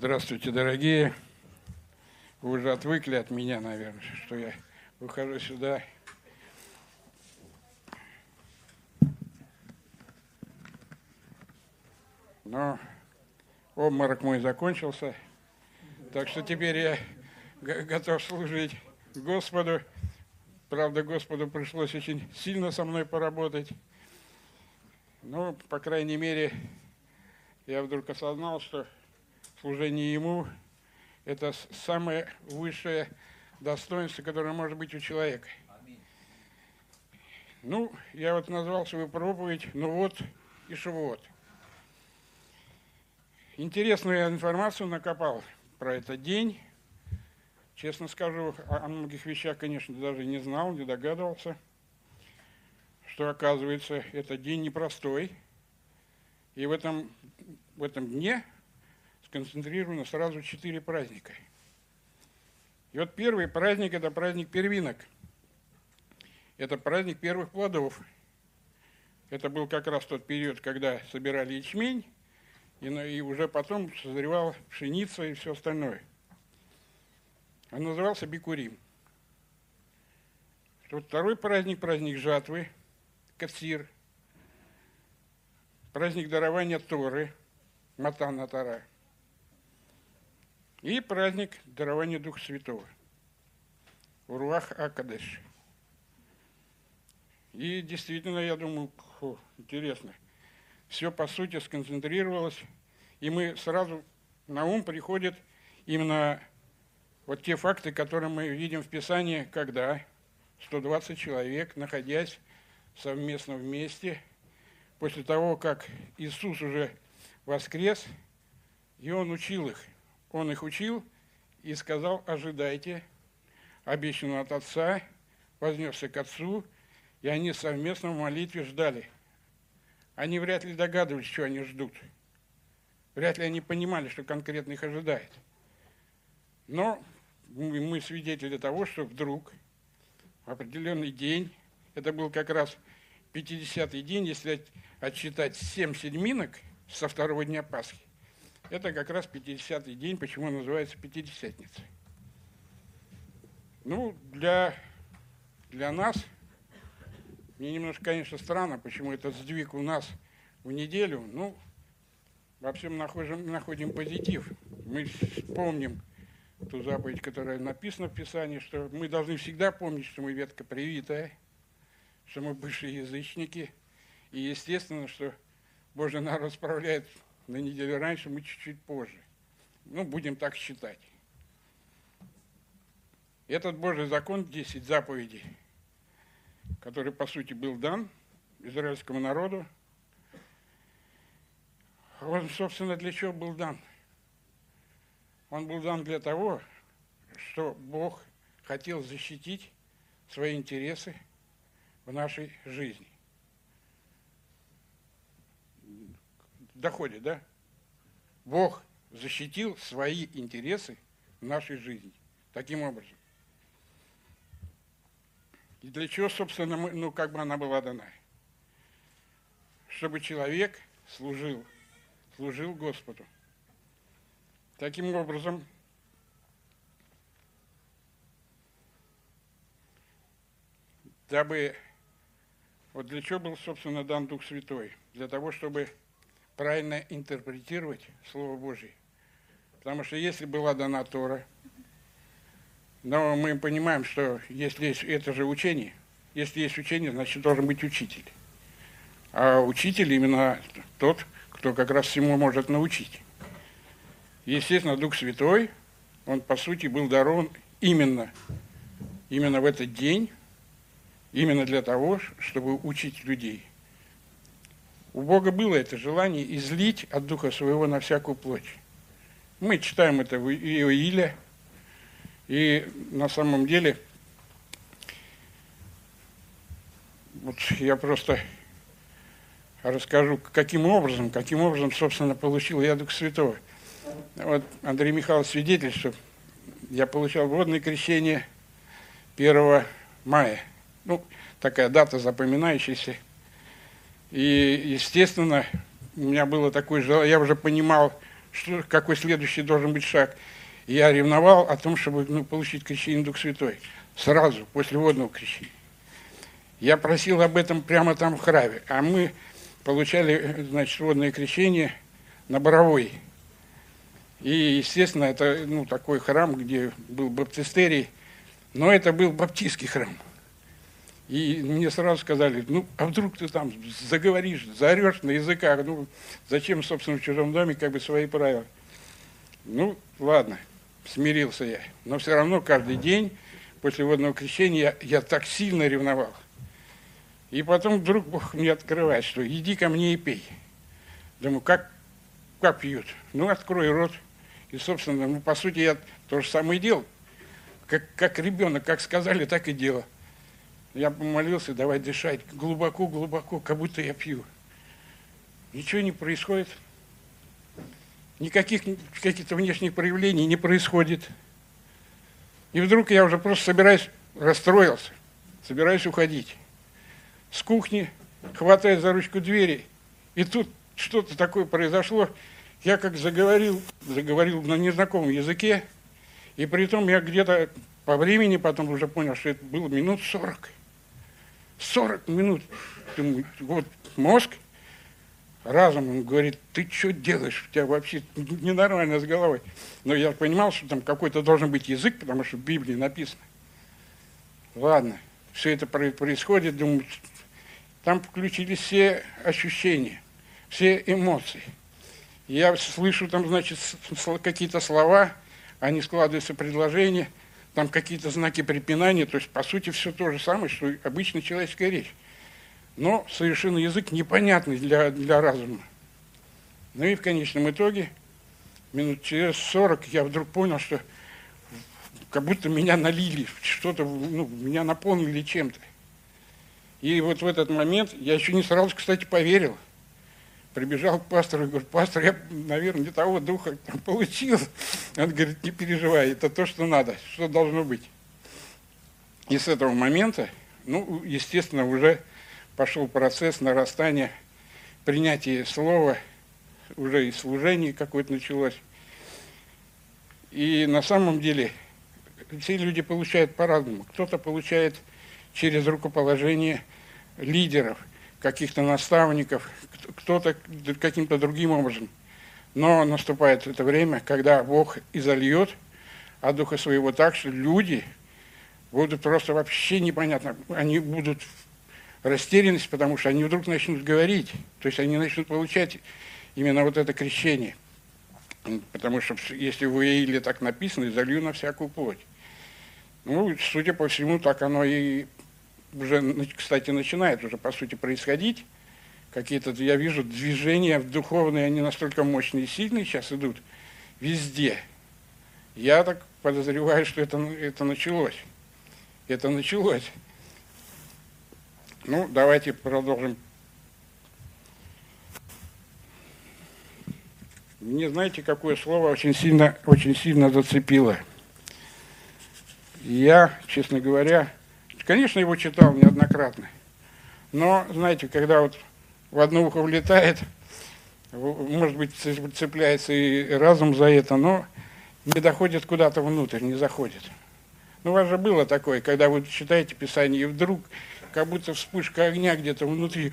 Здравствуйте, дорогие. Вы уже отвыкли от меня, наверное, что я выхожу сюда. Но обморок мой закончился, так что теперь я готов служить Господу. Правда, Господу пришлось очень сильно со мной поработать. Но, по крайней мере, я вдруг осознал, что служение Ему – это самое высшее достоинство, которое может быть у человека. Ну, я вот назвал свою проповедь «Ну вот и вот. Интересную информацию накопал про этот день. Честно скажу, о многих вещах, конечно, даже не знал, не догадывался, что, оказывается, этот день непростой. И в этом, в этом дне сконцентрировано сразу четыре праздника. И вот первый праздник – это праздник первинок. Это праздник первых плодов. Это был как раз тот период, когда собирали ячмень, и, и уже потом созревала пшеница и все остальное. Он назывался Бикурим. Вот второй праздник, праздник жатвы, Кацир, праздник дарования Торы, Матана Тара – и праздник дарования Духа Святого. Уруах Акадеш. И действительно, я думаю, фу, интересно. Все, по сути, сконцентрировалось, и мы сразу на ум приходят именно вот те факты, которые мы видим в Писании, когда 120 человек, находясь совместно вместе, после того, как Иисус уже воскрес, и Он учил их – он их учил и сказал, ожидайте обещанного от Отца, вознесся к Отцу, и они совместно в молитве ждали. Они вряд ли догадывались, что они ждут. Вряд ли они понимали, что конкретно их ожидает. Но мы свидетели того, что вдруг в определенный день, это был как раз 50-й день, если отсчитать 7 седьминок со второго дня Пасхи, это как раз 50-й день, почему он называется Пятидесятницей. Ну, для, для нас, мне немножко, конечно, странно, почему этот сдвиг у нас в неделю. Ну, вообще мы находим, находим позитив. Мы помним ту заповедь, которая написана в Писании, что мы должны всегда помнить, что мы ветка привитая, что мы бывшие язычники. И естественно, что Божий народ справляет на неделю раньше, мы чуть-чуть позже. Ну, будем так считать. Этот Божий закон, 10 заповедей, который, по сути, был дан израильскому народу, он, собственно, для чего был дан? Он был дан для того, что Бог хотел защитить свои интересы в нашей жизни. Доходит, да? Бог защитил свои интересы в нашей жизни. Таким образом. И для чего, собственно, мы, ну, как бы она была дана? Чтобы человек служил, служил Господу. Таким образом, дабы, вот для чего был, собственно, дан Дух Святой? Для того, чтобы правильно интерпретировать Слово Божье. Потому что если была дана Тора, но мы понимаем, что если есть это же учение, если есть учение, значит должен быть учитель. А учитель именно тот, кто как раз всему может научить. Естественно, Дух Святой, он по сути был дарован именно, именно в этот день, именно для того, чтобы учить людей. У Бога было это желание излить от Духа Своего на всякую плоть. Мы читаем это в Иоиле, и на самом деле, вот я просто расскажу, каким образом, каким образом, собственно, получил я Духа Святого. Вот Андрей Михайлович что я получал водное крещение 1 мая. Ну, такая дата запоминающаяся – и, естественно, у меня было такое желание, я уже понимал, что, какой следующий должен быть шаг. Я ревновал о том, чтобы ну, получить крещение Дух Святой. Сразу, после водного крещения. Я просил об этом прямо там в храме. А мы получали, значит, водное крещение на Боровой. И, естественно, это ну, такой храм, где был баптистерий, но это был баптистский храм. И мне сразу сказали, ну, а вдруг ты там заговоришь, заорешь на языках, ну, зачем, собственно, в чужом доме как бы свои правила. Ну, ладно, смирился я. Но все равно каждый день после водного крещения я, я так сильно ревновал. И потом вдруг Бог мне открывает, что иди ко мне и пей. Думаю, как, как пьют? Ну, открой рот. И, собственно, ну, по сути, я то же самое делал. Как, как ребенок, как сказали, так и делал. Я помолился, давай дышать глубоко, глубоко, как будто я пью. Ничего не происходит. Никаких каких-то внешних проявлений не происходит. И вдруг я уже просто собираюсь, расстроился, собираюсь уходить. С кухни хватает за ручку двери, и тут что-то такое произошло. Я как заговорил, заговорил на незнакомом языке, и при том я где-то по времени потом уже понял, что это было минут сорок. Сорок минут. Вот мозг разум он говорит, ты что делаешь, у тебя вообще ненормально с головой. Но я понимал, что там какой-то должен быть язык, потому что в Библии написано. Ладно, все это происходит, думаю, там включились все ощущения, все эмоции. Я слышу там, значит, какие-то слова, они складываются в предложения, там какие-то знаки препинания, то есть, по сути, все то же самое, что обычная человеческая речь. Но совершенно язык непонятный для, для разума. Ну и в конечном итоге, минут через 40 я вдруг понял, что как будто меня налили, что-то, ну, меня наполнили чем-то. И вот в этот момент, я еще не сразу, кстати, поверил. Прибежал к пастору и говорит, пастор, я, наверное, не того духа получил. Он говорит, не переживай, это то, что надо, что должно быть. И с этого момента, ну, естественно, уже пошел процесс нарастания принятия слова, уже и служение какое-то началось. И на самом деле все люди получают по-разному. Кто-то получает через рукоположение лидеров, каких-то наставников, кто-то каким-то другим образом. Но наступает это время, когда Бог изольет от Духа Своего так, что люди будут просто вообще непонятно, они будут растерянность, потому что они вдруг начнут говорить, то есть они начнут получать именно вот это крещение. Потому что если в Иаиле так написано, залью на всякую плоть. Ну, судя по всему, так оно и уже, кстати, начинает уже, по сути, происходить. Какие-то, я вижу, движения духовные, они настолько мощные и сильные сейчас идут везде. Я так подозреваю, что это, это началось. Это началось. Ну, давайте продолжим. Мне знаете, какое слово очень сильно, очень сильно зацепило. Я, честно говоря, конечно, его читал неоднократно. Но, знаете, когда вот в одно ухо влетает, может быть, цепляется и разум за это, но не доходит куда-то внутрь, не заходит. Ну, у вас же было такое, когда вы читаете Писание, и вдруг как будто вспышка огня где-то внутри.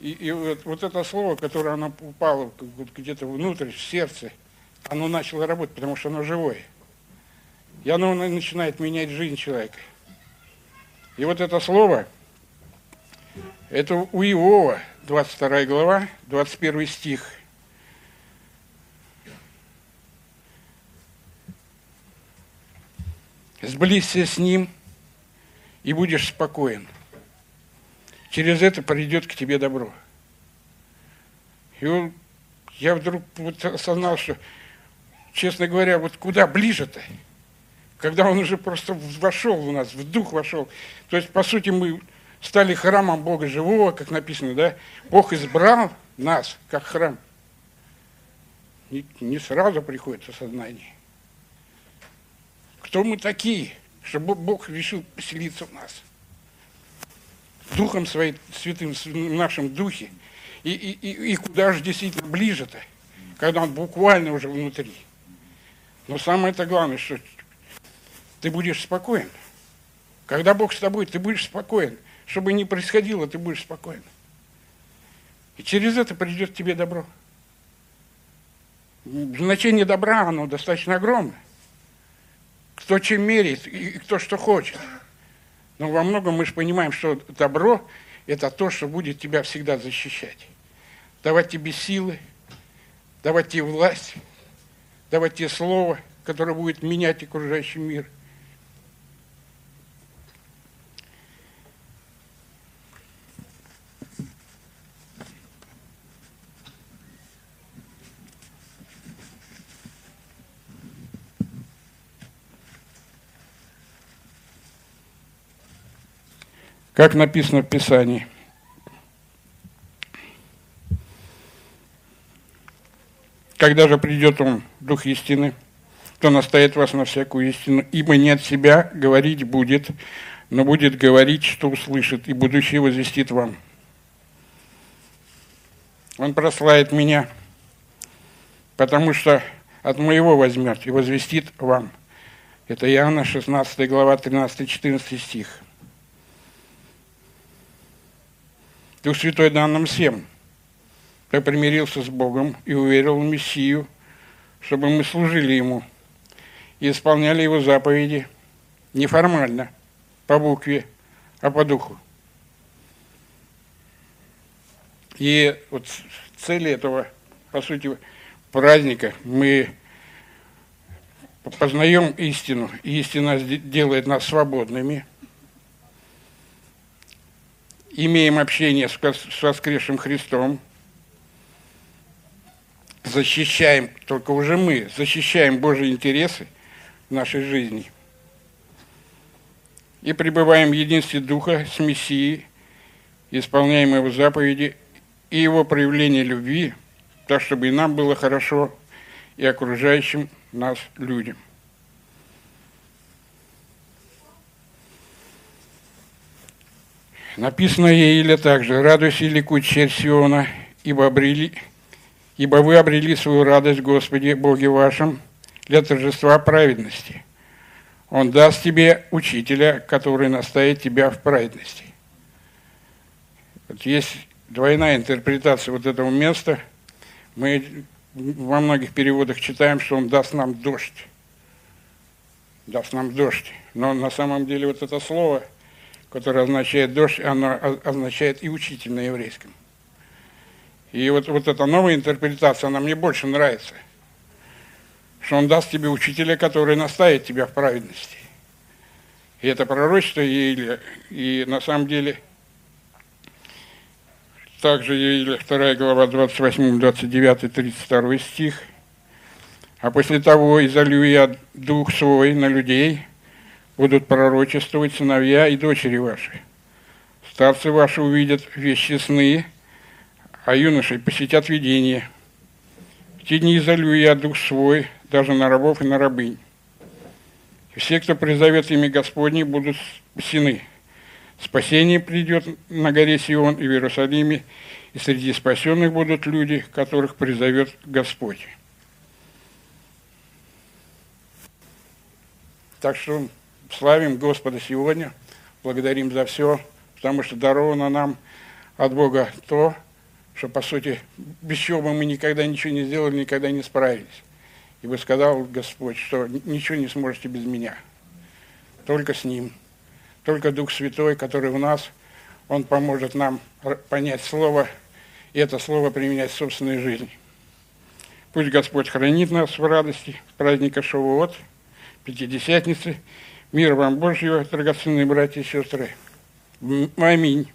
И, и вот, вот это слово, которое оно упало где-то внутрь, в сердце, оно начало работать, потому что оно живое. И оно начинает менять жизнь человека. И вот это слово, это у Иова, 22 глава, 21 стих. Сблизься с ним, и будешь спокоен через это придет к тебе добро. И он, я вдруг вот осознал, что, честно говоря, вот куда ближе-то? Когда он уже просто вошел у нас, в дух вошел. То есть, по сути, мы стали храмом Бога живого, как написано, да? Бог избрал нас, как храм. Не, не сразу приходит осознание. Кто мы такие, чтобы Бог решил поселиться в нас? Духом Своим Святым, в нашем Духе. И, и, и, и куда же действительно ближе-то? когда он буквально уже внутри. Но самое это главное, что ты будешь спокоен. Когда Бог с тобой, ты будешь спокоен. Что бы ни происходило, ты будешь спокоен. И через это придет тебе добро. Значение добра, оно достаточно огромное. Кто чем меряет и кто что хочет. Но во многом мы же понимаем, что добро – это то, что будет тебя всегда защищать. Давать тебе силы, давать тебе власть, давать тебе слово, которое будет менять окружающий мир – как написано в Писании. Когда же придет Он, Дух истины, то настоит вас на всякую истину, ибо не от себя говорить будет, но будет говорить, что услышит, и будущее возвестит вам. Он прославит меня, потому что от моего возьмет и возвестит вам. Это Иоанна 16 глава 13-14 стих. Дух Святой дан нам всем, кто примирился с Богом и уверил в Мессию, чтобы мы служили Ему и исполняли Его заповеди неформально, по букве, а по духу. И вот цели этого, по сути, праздника мы познаем истину, и истина делает нас свободными – имеем общение с воскресшим Христом, защищаем, только уже мы, защищаем Божьи интересы в нашей жизни. И пребываем в единстве Духа с Мессией, исполняем Его заповеди и Его проявление любви, так, чтобы и нам было хорошо, и окружающим нас людям. Написано Еиле также, «Радуйся ликуй, черь Сиона, ибо, обрели, ибо вы обрели свою радость, Господи, Боге вашем, для торжества праведности. Он даст тебе учителя, который наставит тебя в праведности». Вот есть двойная интерпретация вот этого места. Мы во многих переводах читаем, что он даст нам дождь. Даст нам дождь. Но на самом деле вот это слово – которое означает дождь, оно означает и учитель на еврейском. И вот, вот эта новая интерпретация, она мне больше нравится. Что он даст тебе учителя, который наставит тебя в праведности. И это пророчество Еиля. И на самом деле, также Еиля, 2 глава, 28, 29, 32 стих. А после того изолью я дух свой на людей – будут пророчествовать сыновья и дочери ваши. Старцы ваши увидят вещи сны, а юноши посетят видения. В те дни изолью я дух свой даже на рабов и на рабынь. И все, кто призовет имя Господне, будут спасены. Спасение придет на горе Сион и в Иерусалиме, и среди спасенных будут люди, которых призовет Господь. Так что славим Господа сегодня, благодарим за все, потому что даровано нам от Бога то, что, по сути, без чего бы мы никогда ничего не сделали, никогда не справились. Ибо сказал Господь, что ничего не сможете без меня, только с Ним, только Дух Святой, который в нас, Он поможет нам понять Слово, и это Слово применять в собственной жизни. Пусть Господь хранит нас в радости праздника Шавуот, Пятидесятницы, Мир вам Божьего, драгоценные братья и сестры. Аминь.